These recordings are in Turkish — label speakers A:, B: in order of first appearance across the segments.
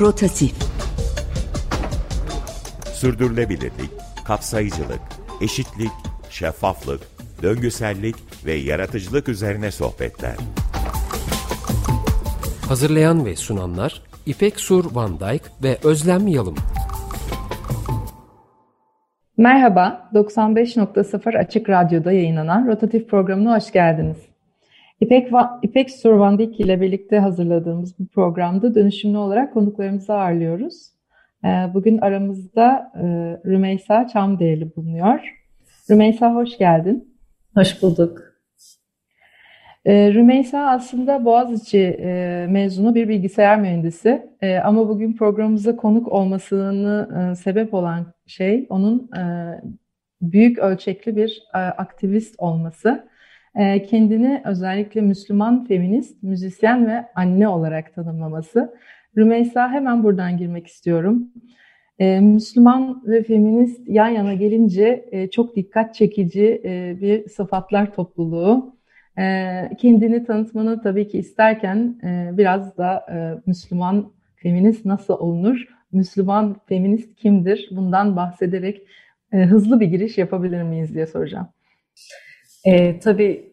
A: Rotatif
B: Sürdürülebilirlik, kapsayıcılık, eşitlik, şeffaflık, döngüsellik ve yaratıcılık üzerine sohbetler.
C: Hazırlayan ve sunanlar İpek Sur Van Dijk ve Özlem Yalım.
D: Merhaba, 95.0 Açık Radyo'da yayınlanan Rotatif programına hoş geldiniz. İpek, Va İpek Sur Van Dijk ile birlikte hazırladığımız bu programda dönüşümlü olarak konuklarımızı ağırlıyoruz. Ee, bugün aramızda e, Rümeysa Çamdereli bulunuyor. Rümeysa hoş geldin.
E: Hoş bulduk.
D: Ee, Rümeysa aslında Boğaziçi e, mezunu bir bilgisayar mühendisi e, ama bugün programımıza konuk olmasını sebep olan şey onun büyük ölçekli bir aktivist olması. Kendini özellikle Müslüman, feminist, müzisyen ve anne olarak tanımlaması. Rümeysa hemen buradan girmek istiyorum. Ee, Müslüman ve feminist yan yana gelince e, çok dikkat çekici e, bir sıfatlar topluluğu. E, kendini tanıtmanı tabii ki isterken e, biraz da Müslüman feminist nasıl olunur? Müslüman feminist kimdir? Bundan bahsederek hızlı bir giriş yapabilir miyiz diye soracağım.
E: E, tabii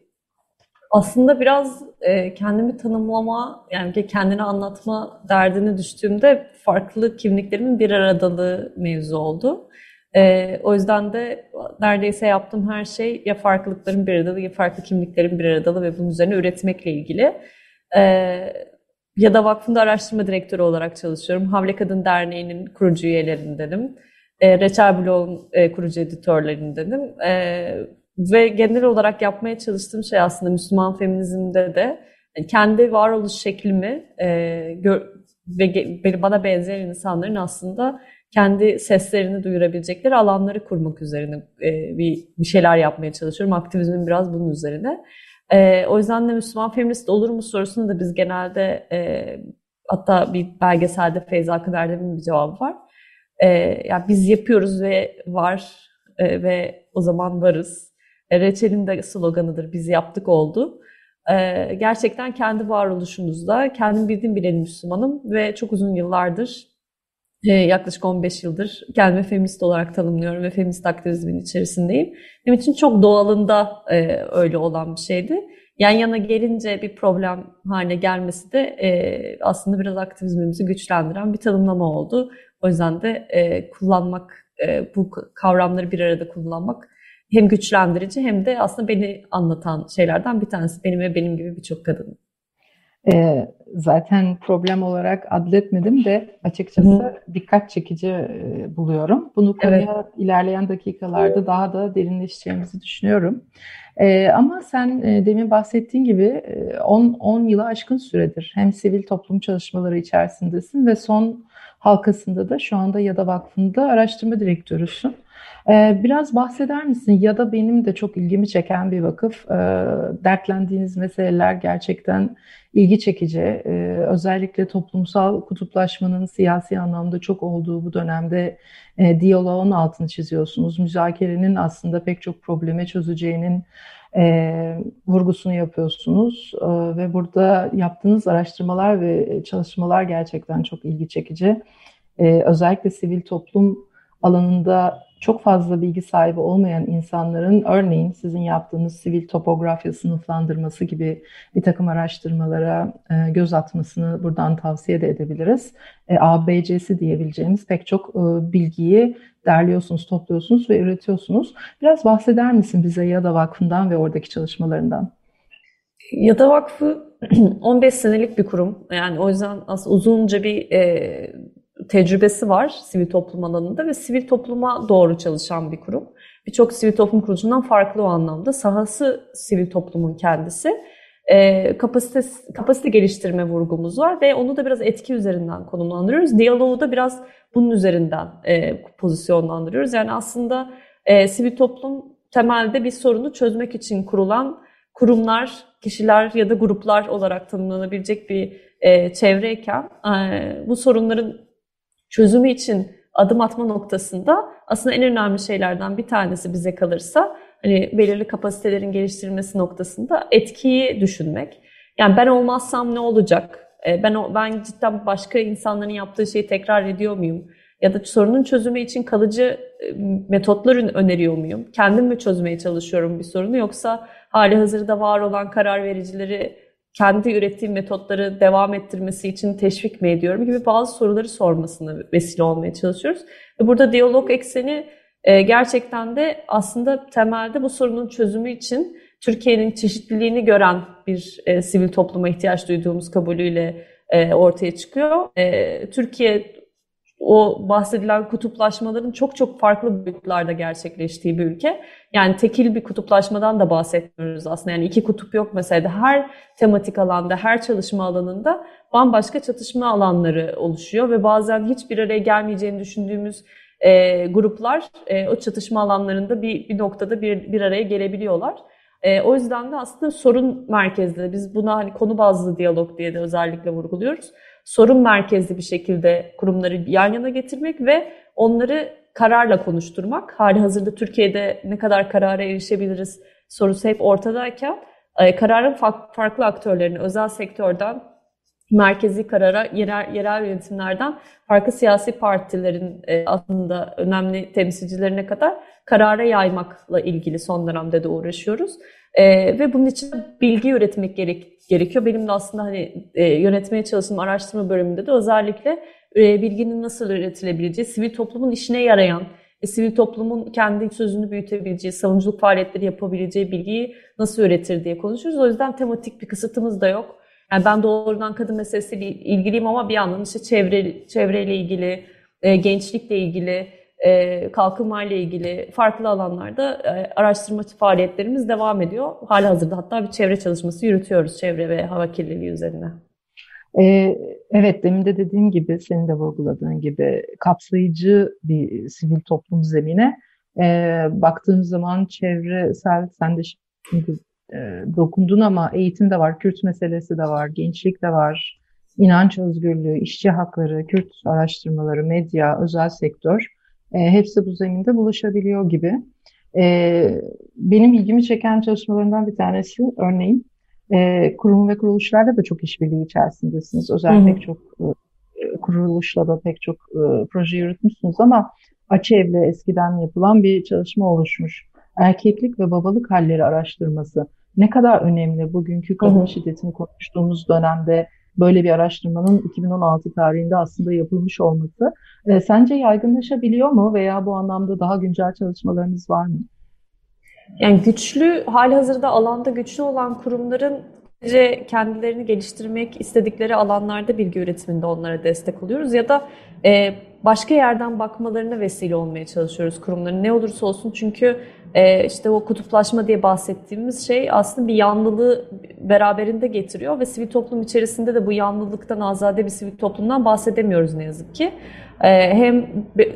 E: aslında biraz e, kendimi tanımlama, yani kendini anlatma derdine düştüğümde farklı kimliklerimin bir aradalığı mevzu oldu. E, o yüzden de neredeyse yaptığım her şey ya farklılıkların bir aradalı ya farklı kimliklerin bir aradalı ve bunun üzerine üretmekle ilgili. E, ya da vakfında araştırma direktörü olarak çalışıyorum. Havle Kadın Derneği'nin kurucu üyelerindenim. E, Reçel Blog'un e, kurucu editörlerindenim. E, ve genel olarak yapmaya çalıştığım şey aslında Müslüman feminizmde de kendi varoluş şeklimi e, gör, ve bana benzeyen insanların aslında kendi seslerini duyurabilecekleri alanları kurmak üzerine e, bir, bir şeyler yapmaya çalışıyorum. Aktivizmin biraz bunun üzerine. E, o yüzden de Müslüman feminist olur mu sorusunu da biz genelde e, hatta bir belgeselde Feyza Kıderdem'in bir cevabı var. E, yani biz yapıyoruz ve var e, ve o zaman varız reçelin de sloganıdır. Biz yaptık oldu. E, gerçekten kendi varoluşumuzda, kendim bildiğim bileni Müslümanım ve çok uzun yıllardır, e, yaklaşık 15 yıldır kendimi feminist olarak tanımlıyorum ve feminist aktivizmin içerisindeyim. Benim için çok doğalında öyle olan bir şeydi. Yan yana gelince bir problem haline gelmesi de aslında biraz aktivizmimizi güçlendiren bir tanımlama oldu. O yüzden de kullanmak, bu kavramları bir arada kullanmak hem güçlendirici hem de aslında beni anlatan şeylerden bir tanesi. Benim ve benim gibi birçok kadın.
D: E, zaten problem olarak adletmedim de açıkçası Hı. dikkat çekici e, buluyorum. Bunu konuya evet. ilerleyen dakikalarda daha da derinleşeceğimizi düşünüyorum. E, ama sen e, demin bahsettiğin gibi 10 e, 10 yılı aşkın süredir hem sivil toplum çalışmaları içerisindesin ve son halkasında da şu anda ya da vakfında araştırma direktörüsün. Ee, biraz bahseder misin ya da benim de çok ilgimi çeken bir vakıf. Ee, dertlendiğiniz meseleler gerçekten ilgi çekici. Ee, özellikle toplumsal kutuplaşmanın siyasi anlamda çok olduğu bu dönemde e, diyaloğun altını çiziyorsunuz. Müzakerenin aslında pek çok probleme çözeceğinin e, vurgusunu yapıyorsunuz ve burada yaptığınız araştırmalar ve çalışmalar gerçekten çok ilgi çekici. özellikle sivil toplum alanında çok fazla bilgi sahibi olmayan insanların örneğin sizin yaptığınız sivil topografya sınıflandırması gibi bir takım araştırmalara e, göz atmasını buradan tavsiye de edebiliriz. E, ABC'si diyebileceğimiz pek çok e, bilgiyi derliyorsunuz, topluyorsunuz ve üretiyorsunuz. Biraz bahseder misin bize ya da vakfından ve oradaki çalışmalarından?
E: Ya da Vakfı 15 senelik bir kurum. Yani o yüzden aslında uzunca bir e, tecrübesi var sivil toplum alanında ve sivil topluma doğru çalışan bir kurum. Birçok sivil toplum kuruluşundan farklı o anlamda. Sahası sivil toplumun kendisi. E, kapasite, kapasite geliştirme vurgumuz var ve onu da biraz etki üzerinden konumlandırıyoruz. Diyaloğu da biraz bunun üzerinden e, pozisyonlandırıyoruz. Yani aslında e, sivil toplum temelde bir sorunu çözmek için kurulan kurumlar, kişiler ya da gruplar olarak tanımlanabilecek bir e, çevreyken e, bu sorunların çözümü için adım atma noktasında aslında en önemli şeylerden bir tanesi bize kalırsa hani belirli kapasitelerin geliştirilmesi noktasında etkiyi düşünmek. Yani ben olmazsam ne olacak? e, ben ben cidden başka insanların yaptığı şeyi tekrar ediyor muyum? Ya da sorunun çözümü için kalıcı e, metotlar öneriyor muyum? Kendim mi çözmeye çalışıyorum bir sorunu yoksa hali hazırda var olan karar vericileri kendi ürettiğim metotları devam ettirmesi için teşvik mi ediyorum gibi bazı soruları sormasına vesile olmaya çalışıyoruz. Burada diyalog ekseni e, gerçekten de aslında temelde bu sorunun çözümü için Türkiye'nin çeşitliliğini gören bir e, sivil topluma ihtiyaç duyduğumuz kabulüyle e, ortaya çıkıyor. Türkiye o bahsedilen kutuplaşmaların çok çok farklı boyutlarda gerçekleştiği bir ülke. Yani tekil bir kutuplaşmadan da bahsetmiyoruz aslında. Yani iki kutup yok mesela. Her tematik alanda, her çalışma alanında bambaşka çatışma alanları oluşuyor ve bazen hiçbir araya gelmeyeceğini düşündüğümüz e, gruplar e, o çatışma alanlarında bir, bir noktada bir, bir araya gelebiliyorlar. E, o yüzden de aslında sorun merkezli. Biz buna hani konu bazlı diyalog diye de özellikle vurguluyoruz. Sorun merkezli bir şekilde kurumları yan yana getirmek ve onları kararla konuşturmak. Hali hazırda Türkiye'de ne kadar karara erişebiliriz sorusu hep ortadayken e, kararın farklı aktörlerini özel sektörden merkezi karara yerel, yerel yönetimlerden farklı siyasi partilerin e, aslında önemli temsilcilerine kadar karara yaymakla ilgili son dönemde de uğraşıyoruz. E, ve bunun için bilgi üretmek gerek, gerekiyor. Benim de aslında hani e, yönetmeye çalıştığım araştırma bölümünde de özellikle e, bilginin nasıl üretilebileceği, sivil toplumun işine yarayan, e, sivil toplumun kendi sözünü büyütebileceği, savunuculuk faaliyetleri yapabileceği bilgiyi nasıl üretir diye konuşuyoruz. O yüzden tematik bir kısıtımız da yok. Yani ben doğrudan kadın meselesiyle ilgiliyim ama bir yandan işte çevre, çevreyle ilgili, e, gençlikle ilgili, e, kalkınmayla ilgili farklı alanlarda e, araştırma faaliyetlerimiz devam ediyor. Hala hazırda hatta bir çevre çalışması yürütüyoruz çevre ve hava kirliliği üzerine.
D: Ee, evet, demin de dediğim gibi, senin de vurguladığın gibi kapsayıcı bir sivil toplum zemine e, baktığımız zaman çevresel, sen de şimdi e, dokundun ama eğitim de var, Kürt meselesi de var, gençlik de var, inanç özgürlüğü, işçi hakları, Kürt araştırmaları, medya, özel sektör e, hepsi bu zeminde buluşabiliyor gibi. E, benim ilgimi çeken çalışmalarından bir tanesi örneğin e, kurum ve kuruluşlarla da çok işbirliği içerisindesiniz. Özel pek çok e, kuruluşla da pek çok e, proje yürütmüşsünüz ama Açev'le eskiden yapılan bir çalışma oluşmuş. Erkeklik ve babalık halleri araştırması ne kadar önemli bugünkü kadın şiddetini konuştuğumuz dönemde böyle bir araştırmanın 2016 tarihinde aslında yapılmış olması. E, sence yaygınlaşabiliyor mu veya bu anlamda daha güncel çalışmalarınız var mı?
E: Yani güçlü, hali hazırda alanda güçlü olan kurumların kendilerini geliştirmek istedikleri alanlarda bilgi üretiminde onlara destek oluyoruz ya da e, başka yerden bakmalarına vesile olmaya çalışıyoruz kurumların ne olursa olsun çünkü e, işte o kutuplaşma diye bahsettiğimiz şey aslında bir yanlılığı beraberinde getiriyor ve sivil toplum içerisinde de bu yanlılıktan azade bir sivil toplumdan bahsedemiyoruz ne yazık ki. E, hem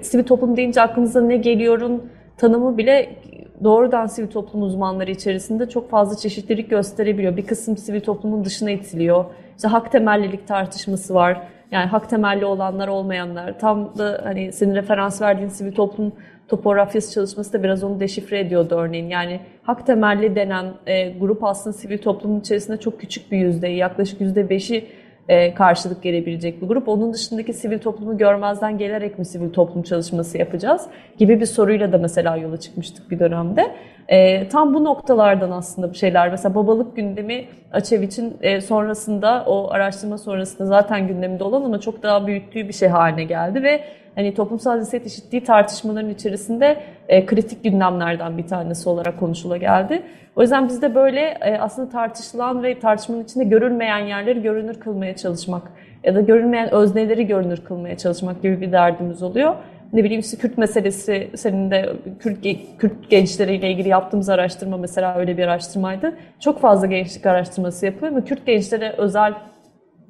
E: sivil toplum deyince aklınıza ne geliyorun tanımı bile doğrudan sivil toplum uzmanları içerisinde çok fazla çeşitlilik gösterebiliyor. Bir kısım sivil toplumun dışına itiliyor. İşte hak temellilik tartışması var. Yani hak temelli olanlar olmayanlar. Tam da hani senin referans verdiğin sivil toplum topografyası çalışması da biraz onu deşifre ediyordu örneğin. Yani hak temelli denen e, grup aslında sivil toplumun içerisinde çok küçük bir yüzdeyi, yaklaşık yüzde beşi e, karşılık gelebilecek bir grup. Onun dışındaki sivil toplumu görmezden gelerek mi sivil toplum çalışması yapacağız gibi bir soruyla da mesela yola çıkmıştık bir dönemde. E, tam bu noktalardan aslında bir şeyler. Mesela babalık gündemi Açeviç'in e, sonrasında o araştırma sonrasında zaten gündeminde olan ama çok daha büyüttüğü bir şey haline geldi ve hani toplumsal cinsiyet eşitliği tartışmaların içerisinde e, kritik gündemlerden bir tanesi olarak konuşula geldi. O yüzden bizde böyle e, aslında tartışılan ve tartışmanın içinde görülmeyen yerleri görünür kılmaya çalışmak ya da görünmeyen özneleri görünür kılmaya çalışmak gibi bir derdimiz oluyor. Ne bileyim işte Kürt meselesi, senin de Kürt, Kürt gençleriyle ilgili yaptığımız araştırma mesela öyle bir araştırmaydı. Çok fazla gençlik araştırması yapıyor ama Kürt gençlere özel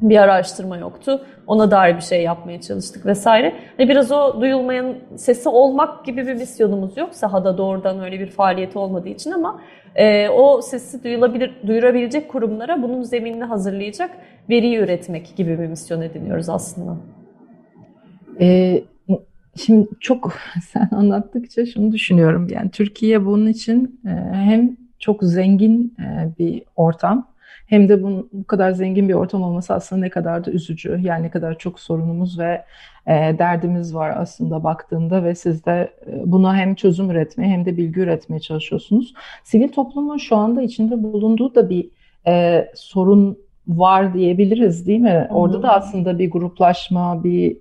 E: bir araştırma yoktu. Ona dair bir şey yapmaya çalıştık vesaire. Hani biraz o duyulmayan sesi olmak gibi bir misyonumuz yok. Sahada doğrudan öyle bir faaliyeti olmadığı için ama e, o sesi duyulabilir, duyurabilecek kurumlara bunun zeminini hazırlayacak veriyi üretmek gibi bir misyon ediniyoruz aslında.
D: Ee, şimdi çok sen anlattıkça şunu düşünüyorum. Yani Türkiye bunun için e, hem çok zengin e, bir ortam hem de bu, bu kadar zengin bir ortam olması aslında ne kadar da üzücü. Yani ne kadar çok sorunumuz ve e, derdimiz var aslında baktığında ve siz de e, buna hem çözüm üretmeye hem de bilgi üretmeye çalışıyorsunuz. Sivil toplumun şu anda içinde bulunduğu da bir e, sorun var diyebiliriz değil mi? Orada da aslında bir gruplaşma, bir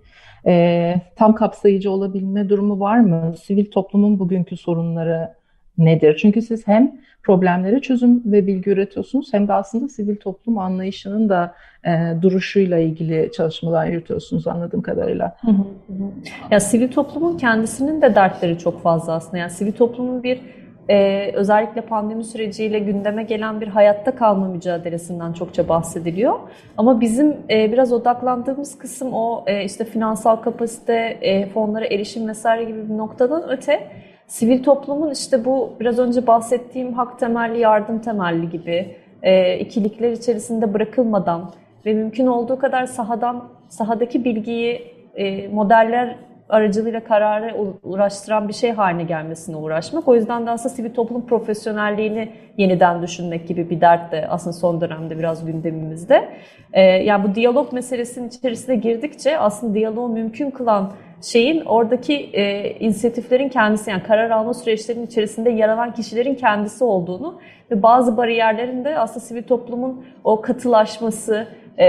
D: e, tam kapsayıcı olabilme durumu var mı? Sivil toplumun bugünkü sorunları nedir? Çünkü siz hem problemlere çözüm ve bilgi üretiyorsunuz hem de aslında sivil toplum anlayışının da e, duruşuyla ilgili çalışmalar yürütüyorsunuz anladığım kadarıyla. Hı hı
E: Ya sivil toplumun kendisinin de dertleri çok fazla aslında. Yani sivil toplumun bir e, özellikle pandemi süreciyle gündeme gelen bir hayatta kalma mücadelesinden çokça bahsediliyor. Ama bizim e, biraz odaklandığımız kısım o e, işte finansal kapasite, e, fonlara erişim vesaire gibi bir noktadan öte sivil toplumun işte bu biraz önce bahsettiğim hak temelli, yardım temelli gibi e, ikilikler içerisinde bırakılmadan ve mümkün olduğu kadar sahadan sahadaki bilgiyi e, modeller aracılığıyla kararı uğraştıran bir şey haline gelmesine uğraşmak. O yüzden de aslında sivil toplum profesyonelliğini yeniden düşünmek gibi bir dert de aslında son dönemde biraz gündemimizde. Ee, yani bu diyalog meselesinin içerisine girdikçe aslında diyaloğu mümkün kılan şeyin oradaki e, inisiyatiflerin kendisi yani karar alma süreçlerinin içerisinde yer alan kişilerin kendisi olduğunu ve bazı bariyerlerin de aslında sivil toplumun o katılaşması, e,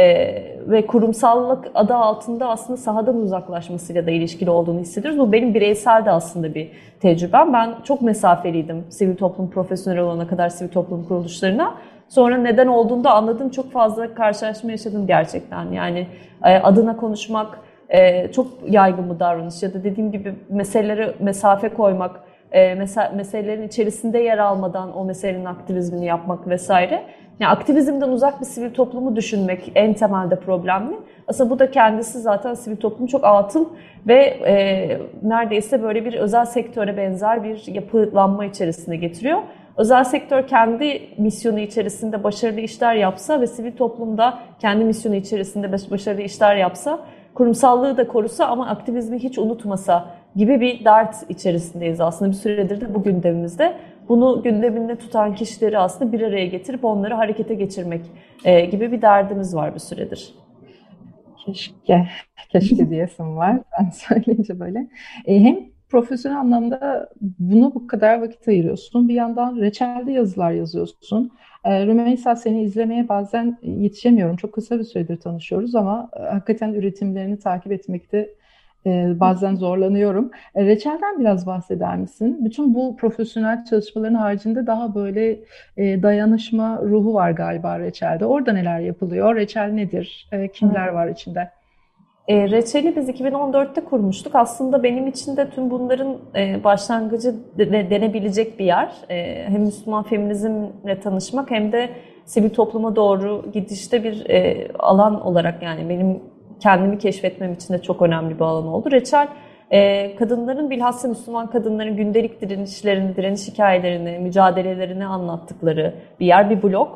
E: ve kurumsallık adı altında aslında sahadan uzaklaşmasıyla da ilişkili olduğunu hissediyoruz. Bu benim bireysel de aslında bir tecrübem. Ben çok mesafeliydim sivil toplum profesyonel olana kadar sivil toplum kuruluşlarına. Sonra neden olduğunu da anladım. Çok fazla karşılaşma yaşadım gerçekten. Yani e, adına konuşmak e, çok yaygın bu davranış ya da dediğim gibi meselelere mesafe koymak, e, meselelerin içerisinde yer almadan o meselenin aktivizmini yapmak vesaire. Yani aktivizmden uzak bir sivil toplumu düşünmek en temelde problemli. Aslında bu da kendisi zaten sivil toplumu çok atıl ve e, neredeyse böyle bir özel sektöre benzer bir yapılanma içerisine getiriyor. Özel sektör kendi misyonu içerisinde başarılı işler yapsa ve sivil toplumda kendi misyonu içerisinde başarılı işler yapsa, kurumsallığı da korusa ama aktivizmi hiç unutmasa gibi bir dert içerisindeyiz aslında bir süredir de bu gündemimizde bunu gündeminde tutan kişileri aslında bir araya getirip onları harekete geçirmek e, gibi bir derdimiz var bir süredir.
D: Keşke, keşke diyesim var ben söyleyince böyle. E, hem profesyonel anlamda bunu bu kadar vakit ayırıyorsun. Bir yandan reçelde yazılar yazıyorsun. E, Rümeysa seni izlemeye bazen yetişemiyorum. Çok kısa bir süredir tanışıyoruz ama e, hakikaten üretimlerini takip etmekte e, bazen zorlanıyorum. E, reçelden biraz bahseder misin? Bütün bu profesyonel çalışmaların haricinde daha böyle e, dayanışma ruhu var galiba reçelde. Orada neler yapılıyor? Reçel nedir? E, kimler var içinde?
E: E, Reçel'i biz 2014'te kurmuştuk. Aslında benim için de tüm bunların e, başlangıcı de, denebilecek bir yer. E, hem Müslüman feminizmle tanışmak hem de sivil topluma doğru gidişte bir e, alan olarak yani benim kendimi keşfetmem için de çok önemli bir alan oldu. Reçel e, kadınların bilhassa Müslüman kadınların gündelik direnişlerini, direniş hikayelerini, mücadelelerini anlattıkları bir yer, bir blog.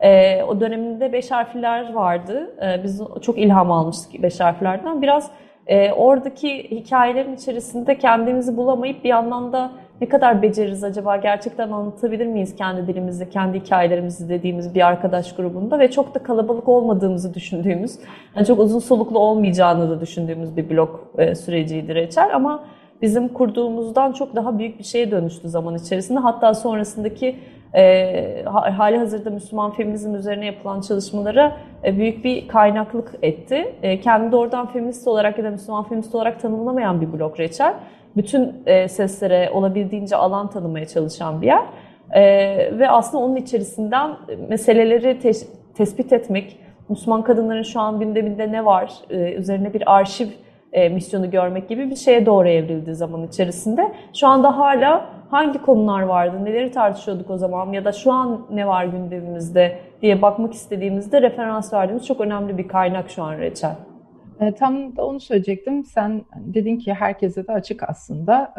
E: E, o döneminde beş harfler vardı. E, biz çok ilham almıştık beş harflerden. Biraz e, oradaki hikayelerin içerisinde kendimizi bulamayıp bir yandan da ne kadar beceririz acaba gerçekten anlatabilir miyiz kendi dilimizde, kendi hikayelerimizi dediğimiz bir arkadaş grubunda ve çok da kalabalık olmadığımızı düşündüğümüz, yani çok uzun soluklu olmayacağını da düşündüğümüz bir blok e, süreciydi Reçel ama bizim kurduğumuzdan çok daha büyük bir şeye dönüştü zaman içerisinde. Hatta sonrasındaki e, hali hazırda Müslüman feminizm üzerine yapılan çalışmalara e, büyük bir kaynaklık etti. E, kendi doğrudan feminist olarak ya da Müslüman feminist olarak tanımlamayan bir blok reçel. Bütün e, seslere olabildiğince alan tanımaya çalışan bir yer. E, ve aslında onun içerisinden meseleleri te tespit etmek, Müslüman kadınların şu an gündeminde ne var, e, üzerine bir arşiv e, misyonu görmek gibi bir şeye doğru evrildi zaman içerisinde. Şu anda hala hangi konular vardı, neleri tartışıyorduk o zaman ya da şu an ne var gündemimizde diye bakmak istediğimizde referans verdiğimiz çok önemli bir kaynak şu an reçel.
D: E, tam da onu söyleyecektim. Sen dedin ki herkese de açık aslında.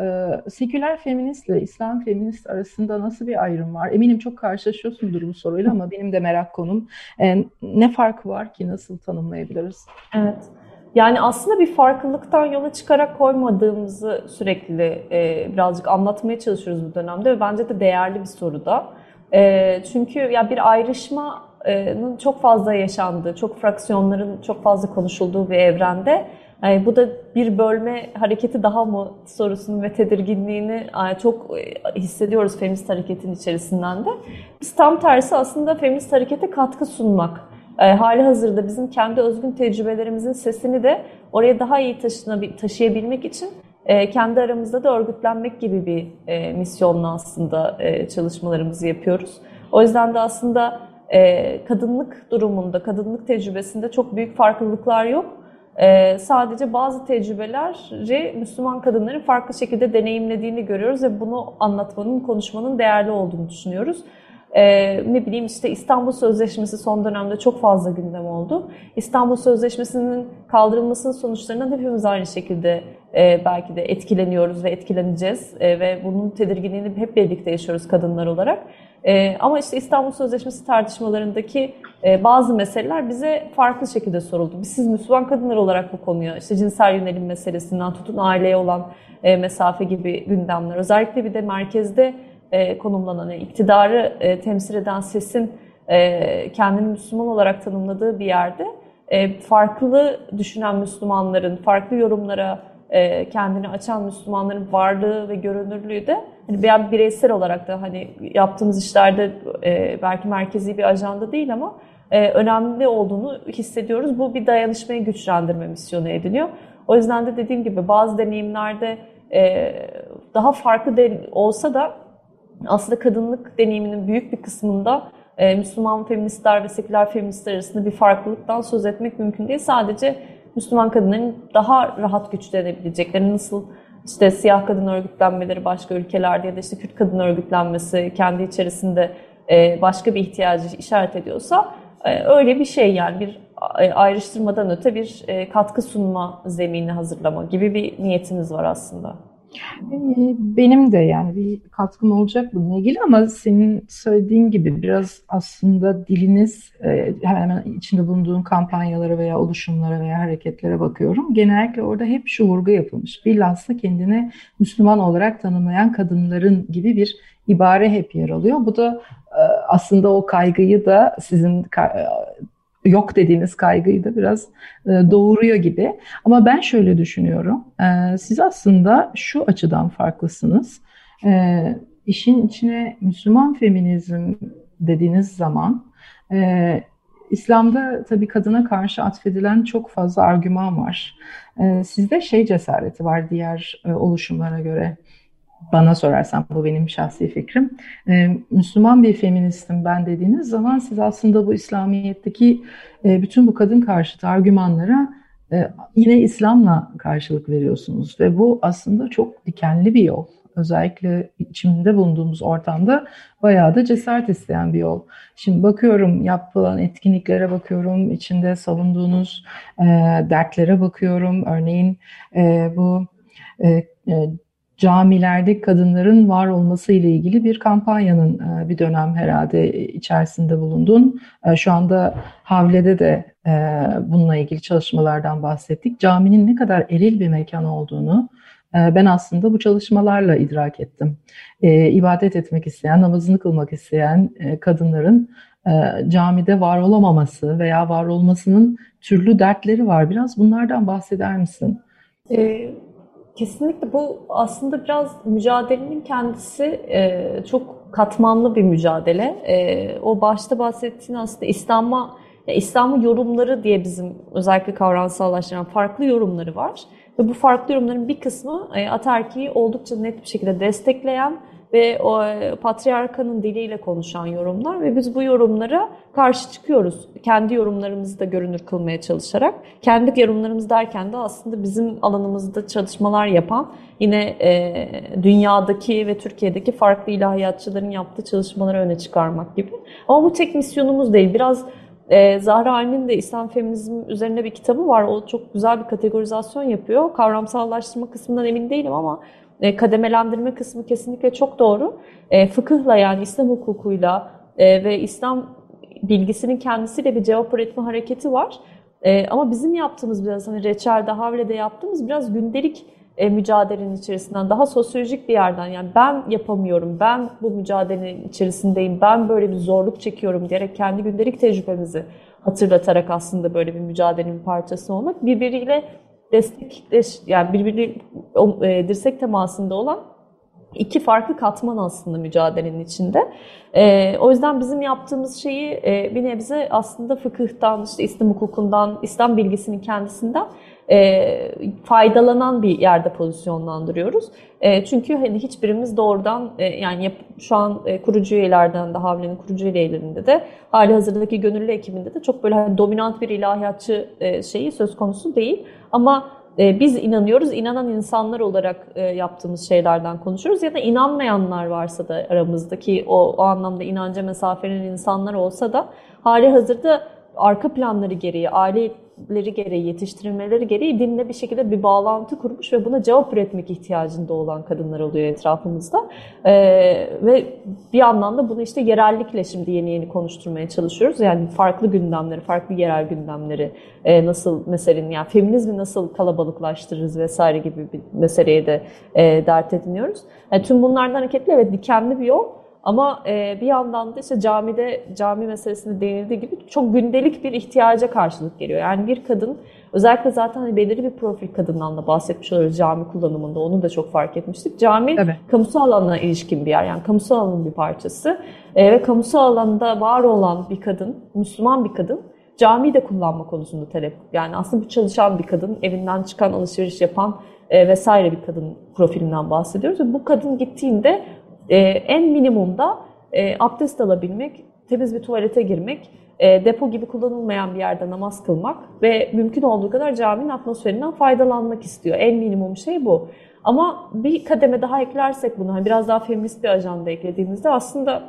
D: E, seküler feministle İslam feminist arasında nasıl bir ayrım var? Eminim çok karşılaşıyorsundur bu soruyla ama benim de merak konum. E, ne fark var ki nasıl tanımlayabiliriz?
E: Evet. Yani aslında bir farklılıktan yola çıkarak koymadığımızı sürekli e, birazcık anlatmaya çalışıyoruz bu dönemde ve bence de değerli bir soru da. E, çünkü ya bir ayrışma çalışmanın çok fazla yaşandığı, çok fraksiyonların çok fazla konuşulduğu bir evrende yani bu da bir bölme hareketi daha mı sorusunun ve tedirginliğini çok e, hissediyoruz feminist hareketin içerisinden de. Biz tam tersi aslında feminist harekete katkı sunmak. E, hali hazırda bizim kendi özgün tecrübelerimizin sesini de oraya daha iyi taşıyabilmek için e, kendi aramızda da örgütlenmek gibi bir misyonla aslında çalışmalarımızı yapıyoruz. O yüzden de aslında kadınlık durumunda, kadınlık tecrübesinde çok büyük farklılıklar yok. Ee, sadece bazı tecrübeleri Müslüman kadınların farklı şekilde deneyimlediğini görüyoruz ve bunu anlatmanın, konuşmanın değerli olduğunu düşünüyoruz. Ee, ne bileyim işte İstanbul Sözleşmesi son dönemde çok fazla gündem oldu. İstanbul Sözleşmesi'nin kaldırılmasının sonuçlarından hepimiz aynı şekilde e, belki de etkileniyoruz ve etkileneceğiz e, ve bunun tedirginliğini hep birlikte yaşıyoruz kadınlar olarak. E, ama işte İstanbul Sözleşmesi tartışmalarındaki e, bazı meseleler bize farklı şekilde soruldu. Biz siz Müslüman kadınlar olarak bu konuya işte cinsel yönelim meselesinden tutun aileye olan e, mesafe gibi gündemler. Özellikle bir de merkezde e, konumlanan, iktidarı e, temsil eden sesin e, kendini Müslüman olarak tanımladığı bir yerde e, farklı düşünen Müslümanların, farklı yorumlara kendini açan Müslümanların varlığı ve görünürlüğü de hani bir bireysel olarak da hani yaptığımız işlerde belki merkezi bir ajanda değil ama önemli olduğunu hissediyoruz. Bu bir dayanışmayı güçlendirme misyonu ediniyor. O yüzden de dediğim gibi bazı deneyimlerde daha farklı olsa da aslında kadınlık deneyiminin büyük bir kısmında Müslüman feministler ve seküler feministler arasında bir farklılıktan söz etmek mümkün değil. Sadece Müslüman kadınların daha rahat güçlenebilecekleri nasıl işte siyah kadın örgütlenmeleri başka ülkelerde ya da işte Kürt kadın örgütlenmesi kendi içerisinde e, başka bir ihtiyacı işaret ediyorsa e, öyle bir şey yani bir e, ayrıştırmadan öte bir katkı sunma zemini hazırlama gibi bir niyetimiz var aslında.
D: Ee, benim de yani bir katkım olacak bununla ilgili ama senin söylediğin gibi biraz aslında diliniz e, hemen hemen içinde bulunduğun kampanyalara veya oluşumlara veya hareketlere bakıyorum. Genellikle orada hep şu vurgu yapılmış. Bilhassa kendine Müslüman olarak tanımlayan kadınların gibi bir ibare hep yer alıyor. Bu da e, aslında o kaygıyı da sizin yok dediğiniz kaygıyı da biraz e, doğuruyor gibi. Ama ben şöyle düşünüyorum. E, siz aslında şu açıdan farklısınız. E, işin içine Müslüman feminizm dediğiniz zaman İslam'da tabii kadına karşı atfedilen çok fazla argüman var. Sizde şey cesareti var diğer oluşumlara göre bana sorarsan bu benim şahsi fikrim. Ee, Müslüman bir feministim ben dediğiniz zaman siz aslında bu İslamiyet'teki e, bütün bu kadın karşıtı argümanlara e, yine İslam'la karşılık veriyorsunuz ve bu aslında çok dikenli bir yol. Özellikle içinde bulunduğumuz ortamda bayağı da cesaret isteyen bir yol. Şimdi bakıyorum yapılan etkinliklere bakıyorum, içinde savunduğunuz e, dertlere bakıyorum. Örneğin e, bu e, e camilerde kadınların var olması ile ilgili bir kampanyanın e, bir dönem herhalde içerisinde bulundun. E, şu anda Havle'de de e, bununla ilgili çalışmalardan bahsettik. Caminin ne kadar eril bir mekan olduğunu ben aslında bu çalışmalarla idrak ettim. İbadet etmek isteyen, namazını kılmak isteyen kadınların camide var olamaması veya var olmasının türlü dertleri var. Biraz bunlardan bahseder misin?
E: Ee, Kesinlikle bu aslında biraz mücadelenin kendisi e, çok katmanlı bir mücadele. E, o başta bahsettiğin aslında İslam'a İslam'ın yorumları diye bizim özellikle kavramsallaştıran farklı yorumları var. Ve bu farklı yorumların bir kısmı e, aterkiyi oldukça net bir şekilde destekleyen ve o patriarkanın diliyle konuşan yorumlar ve biz bu yorumlara karşı çıkıyoruz. Kendi yorumlarımızı da görünür kılmaya çalışarak. Kendi yorumlarımız derken de aslında bizim alanımızda çalışmalar yapan yine e, dünyadaki ve Türkiye'deki farklı ilahiyatçıların yaptığı çalışmaları öne çıkarmak gibi. Ama bu tek misyonumuz değil. Biraz ee, Zahra Almin de İslam feminizm üzerine bir kitabı var. O çok güzel bir kategorizasyon yapıyor. Kavramsallaştırma kısmından emin değilim ama e, kademelendirme kısmı kesinlikle çok doğru. E, fıkıhla yani İslam hukukuyla e, ve İslam bilgisinin kendisiyle bir cevap üretme hareketi var. Ama bizim yaptığımız biraz hani reçelde, havlede yaptığımız biraz gündelik e, mücadelenin içerisinden, daha sosyolojik bir yerden yani ben yapamıyorum, ben bu mücadelenin içerisindeyim, ben böyle bir zorluk çekiyorum diyerek kendi gündelik tecrübemizi hatırlatarak aslında böyle bir mücadelenin parçası olmak birbiriyle destekleş yani birbiri e, dirsek temasında olan iki farklı katman aslında mücadelenin içinde. E, o yüzden bizim yaptığımız şeyi e, bir nebze aslında fıkıhtan, işte İslam hukukundan, İslam bilgisinin kendisinden e, faydalanan bir yerde pozisyonlandırıyoruz. E, çünkü hani hiçbirimiz doğrudan e, yani yap, şu an e, kurucu üyelerden de Havle'nin kurucu üyelerinde de hali hazırdaki gönüllü ekibinde de çok böyle hani dominant bir ilahiyatçı e, şeyi söz konusu değil. Ama e, biz inanıyoruz, inanan insanlar olarak e, yaptığımız şeylerden konuşuyoruz ya da inanmayanlar varsa da aramızdaki o, o anlamda inanca mesafelenen insanlar olsa da hali hazırda arka planları gereği, aile leri gereği, yetiştirilmeleri gereği dinle bir şekilde bir bağlantı kurmuş ve buna cevap üretmek ihtiyacında olan kadınlar oluyor etrafımızda. Ee, ve bir yandan da bunu işte yerellikle şimdi yeni yeni konuşturmaya çalışıyoruz. Yani farklı gündemleri, farklı yerel gündemleri e, nasıl meselenin, yani feminizmi nasıl kalabalıklaştırırız vesaire gibi bir meseleye de e, dert ediniyoruz. Yani tüm bunlardan hareketle evet dikenli bir yol ama e, bir yandan da işte camide, cami meselesinde değinildiği gibi çok gündelik bir ihtiyaca karşılık geliyor. Yani bir kadın, özellikle zaten hani belirli bir profil kadından da bahsetmiş oluyoruz cami kullanımında, onu da çok fark etmiştik. Cami Tabii. kamusal alana ilişkin bir yer, yani kamusal alanın bir parçası. E, ve kamusal alanda var olan bir kadın, Müslüman bir kadın, camiyi de kullanma konusunda talep. Yani aslında bir çalışan bir kadın, evinden çıkan, alışveriş yapan e, vesaire bir kadın profilinden bahsediyoruz. Ve bu kadın gittiğinde e, en minimumda e, abdest alabilmek, temiz bir tuvalete girmek, e, depo gibi kullanılmayan bir yerde namaz kılmak ve mümkün olduğu kadar caminin atmosferinden faydalanmak istiyor. En minimum şey bu. Ama bir kademe daha eklersek bunu, hani biraz daha feminist bir ajanda eklediğimizde aslında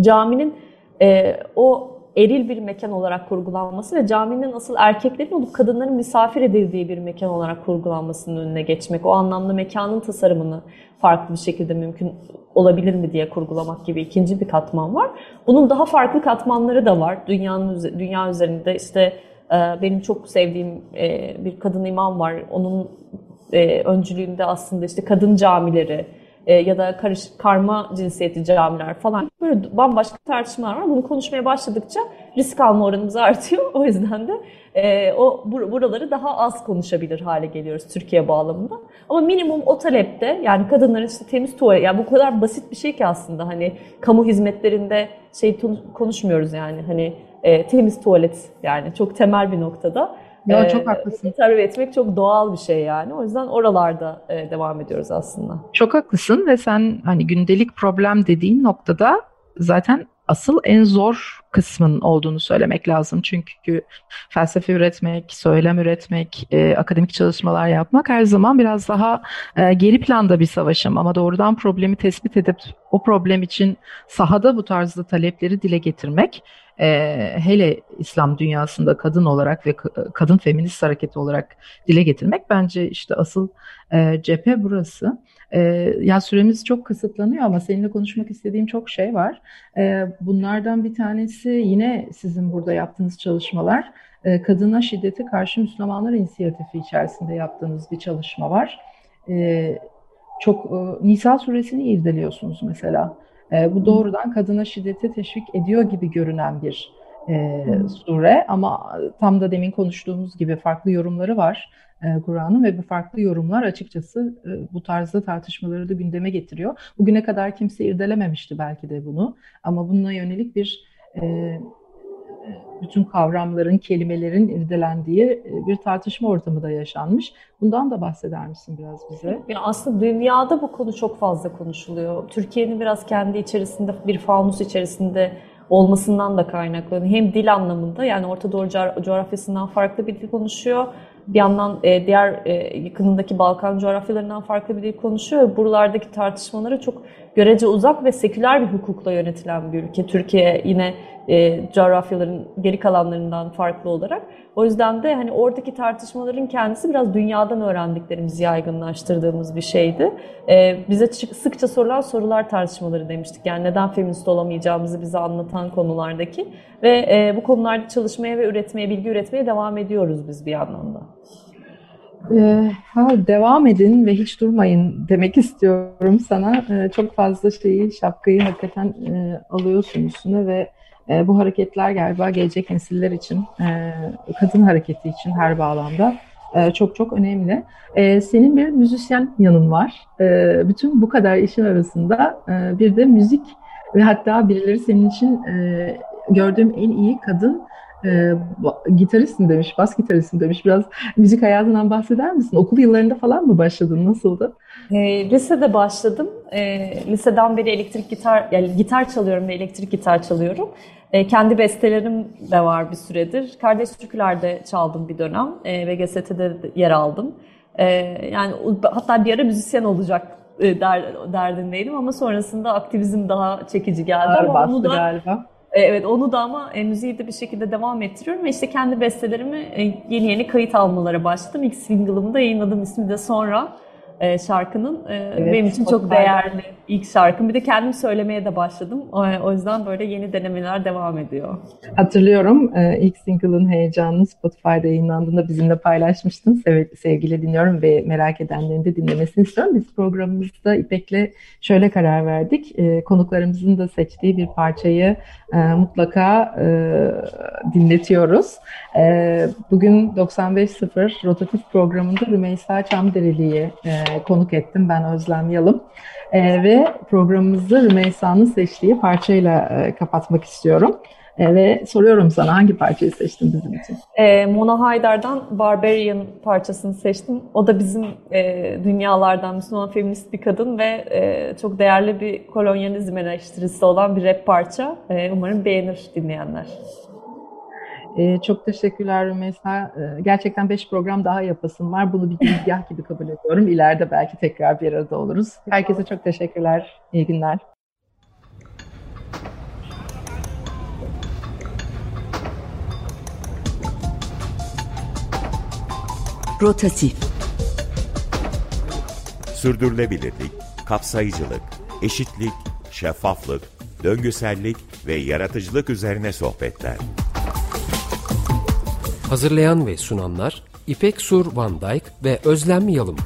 E: caminin e, o eril bir mekan olarak kurgulanması ve caminin asıl erkeklerin olup kadınların misafir edildiği bir mekan olarak kurgulanmasının önüne geçmek, o anlamda mekanın tasarımını farklı bir şekilde mümkün olabilir mi diye kurgulamak gibi ikinci bir katman var. Bunun daha farklı katmanları da var. Dünyanın dünya üzerinde işte e, benim çok sevdiğim e, bir kadın imam var. Onun e, öncülüğünde aslında işte kadın camileri, e, ya da karış, karma cinsiyeti camiler falan böyle bambaşka tartışmalar var. Bunu konuşmaya başladıkça risk alma oranımız artıyor. O yüzden de e, o buraları daha az konuşabilir hale geliyoruz Türkiye bağlamında. Ama minimum o talepte yani kadınların işte temiz tuvalet yani bu kadar basit bir şey ki aslında hani kamu hizmetlerinde şey konuşmuyoruz yani hani e, temiz tuvalet yani çok temel bir noktada.
D: Ya ee, çok haklısın.
E: Terbiye etmek çok doğal bir şey yani. O yüzden oralarda e, devam ediyoruz aslında.
D: Çok haklısın ve sen hani gündelik problem dediğin noktada zaten asıl en zor kısmın olduğunu söylemek lazım. Çünkü felsefe üretmek, söylem üretmek, e, akademik çalışmalar yapmak her zaman biraz daha e, geri planda bir savaşım. Ama doğrudan problemi tespit edip o problem için sahada bu tarzda talepleri dile getirmek e, hele İslam dünyasında kadın olarak ve kadın feminist hareketi olarak dile getirmek bence işte asıl e, cephe burası. E, ya süremiz çok kısıtlanıyor ama seninle konuşmak istediğim çok şey var. E, bunlardan bir tanesi yine sizin burada yaptığınız çalışmalar. E, kadına şiddete karşı Müslümanlar inisiyatifi içerisinde yaptığınız bir çalışma var. E, çok e, Nisa suresini irdeliyorsunuz mesela. E, bu doğrudan kadına şiddete teşvik ediyor gibi görünen bir e, sure ama tam da demin konuştuğumuz gibi farklı yorumları var e, Kur'an'ın ve bu farklı yorumlar açıkçası e, bu tarzda tartışmaları da gündeme getiriyor. Bugüne kadar kimse irdelememişti belki de bunu ama bununla yönelik bir e, bütün kavramların, kelimelerin irdelendiği e, bir tartışma ortamı da yaşanmış. Bundan da bahseder misin biraz bize?
E: Ya aslında dünyada bu konu çok fazla konuşuluyor. Türkiye'nin biraz kendi içerisinde bir fanus içerisinde olmasından da kaynaklanıyor. Hem dil anlamında yani Orta Doğu coğrafyasından farklı bir dil konuşuyor. Bir yandan e, diğer e, yakınındaki Balkan coğrafyalarından farklı bir dil konuşuyor. Buralardaki tartışmalara çok görece uzak ve seküler bir hukukla yönetilen bir ülke. Türkiye yine e, coğrafyaların geri kalanlarından farklı olarak. O yüzden de hani oradaki tartışmaların kendisi biraz dünyadan öğrendiklerimizi yaygınlaştırdığımız bir şeydi. E, bize sıkça sorulan sorular tartışmaları demiştik. Yani neden feminist olamayacağımızı bize anlatan konulardaki. Ve e, bu konularda çalışmaya ve üretmeye, bilgi üretmeye devam ediyoruz biz bir yandan da.
D: Ee, ha, devam edin ve hiç durmayın demek istiyorum sana. Ee, çok fazla şeyi, şapkayı hakikaten e, alıyorsun üstüne ve e, bu hareketler galiba gelecek nesiller için, e, kadın hareketi için her bağlamda çok çok önemli. Senin bir müzisyen yanın var. Bütün bu kadar işin arasında bir de müzik ve hatta birileri senin için gördüğüm en iyi kadın e, gitarist mi demiş, bas gitarist mi demiş. Biraz müzik hayatından bahseder misin? Okul yıllarında falan mı başladın? Nasıldı?
E: E, lisede başladım. E, liseden beri elektrik gitar, yani gitar çalıyorum ve elektrik gitar çalıyorum. E, kendi bestelerim de var bir süredir. Kardeş türkülerde çaldım bir dönem. E, ve GST'de yer aldım. E, yani hatta bir ara müzisyen olacak e, der, derdindeydim ama sonrasında aktivizm daha çekici geldi.
D: Ağır
E: ama onu da,
D: galiba.
E: E, Evet onu da ama e, müziği de bir şekilde devam ettiriyorum ve işte kendi bestelerimi e, yeni yeni kayıt almalara başladım. İlk single'ımı da yayınladım ismi de sonra e, şarkının. E,
D: Evet,
E: benim için çok değerli ilk şarkım. Bir de kendim söylemeye de başladım. O, yüzden böyle yeni denemeler devam ediyor.
D: Hatırlıyorum e, ilk single'ın heyecanını Spotify'da yayınlandığında bizimle paylaşmıştın. Sev- sevgiyle dinliyorum ve merak edenlerin de dinlemesini istiyorum. Biz programımızda İpek'le şöyle karar verdik. E, konuklarımızın da seçtiği bir parçayı e, mutlaka e, dinletiyoruz. E, bugün 95.0 rotatif programında Rümeysa Çamdereli'yi e, konuk ettim. Ben Özlem Yalım. E, ve programımızı Rümeysa'nın seçtiği parçayla e, kapatmak istiyorum. E, ve soruyorum sana hangi parçayı seçtin bizim için?
E: E, Mona Haydar'dan Barbarian parçasını seçtim. O da bizim e, dünyalardan Müslüman feminist bir kadın ve e, çok değerli bir kolonyalizm eleştirisi olan bir rap parça. E, umarım beğenir dinleyenler.
D: E, çok teşekkürler Rümeysa. E, gerçekten 5 program daha yapasım var. Bunu bir girizgah gibi kabul ediyorum. İleride belki tekrar bir arada oluruz. Herkese çok teşekkürler. İyi günler.
A: Rotatif
B: Sürdürülebilirlik, kapsayıcılık, eşitlik, şeffaflık, döngüsellik ve yaratıcılık üzerine sohbetler.
C: Hazırlayan ve sunanlar İpek Sur Van Dijk ve Özlem Yalım.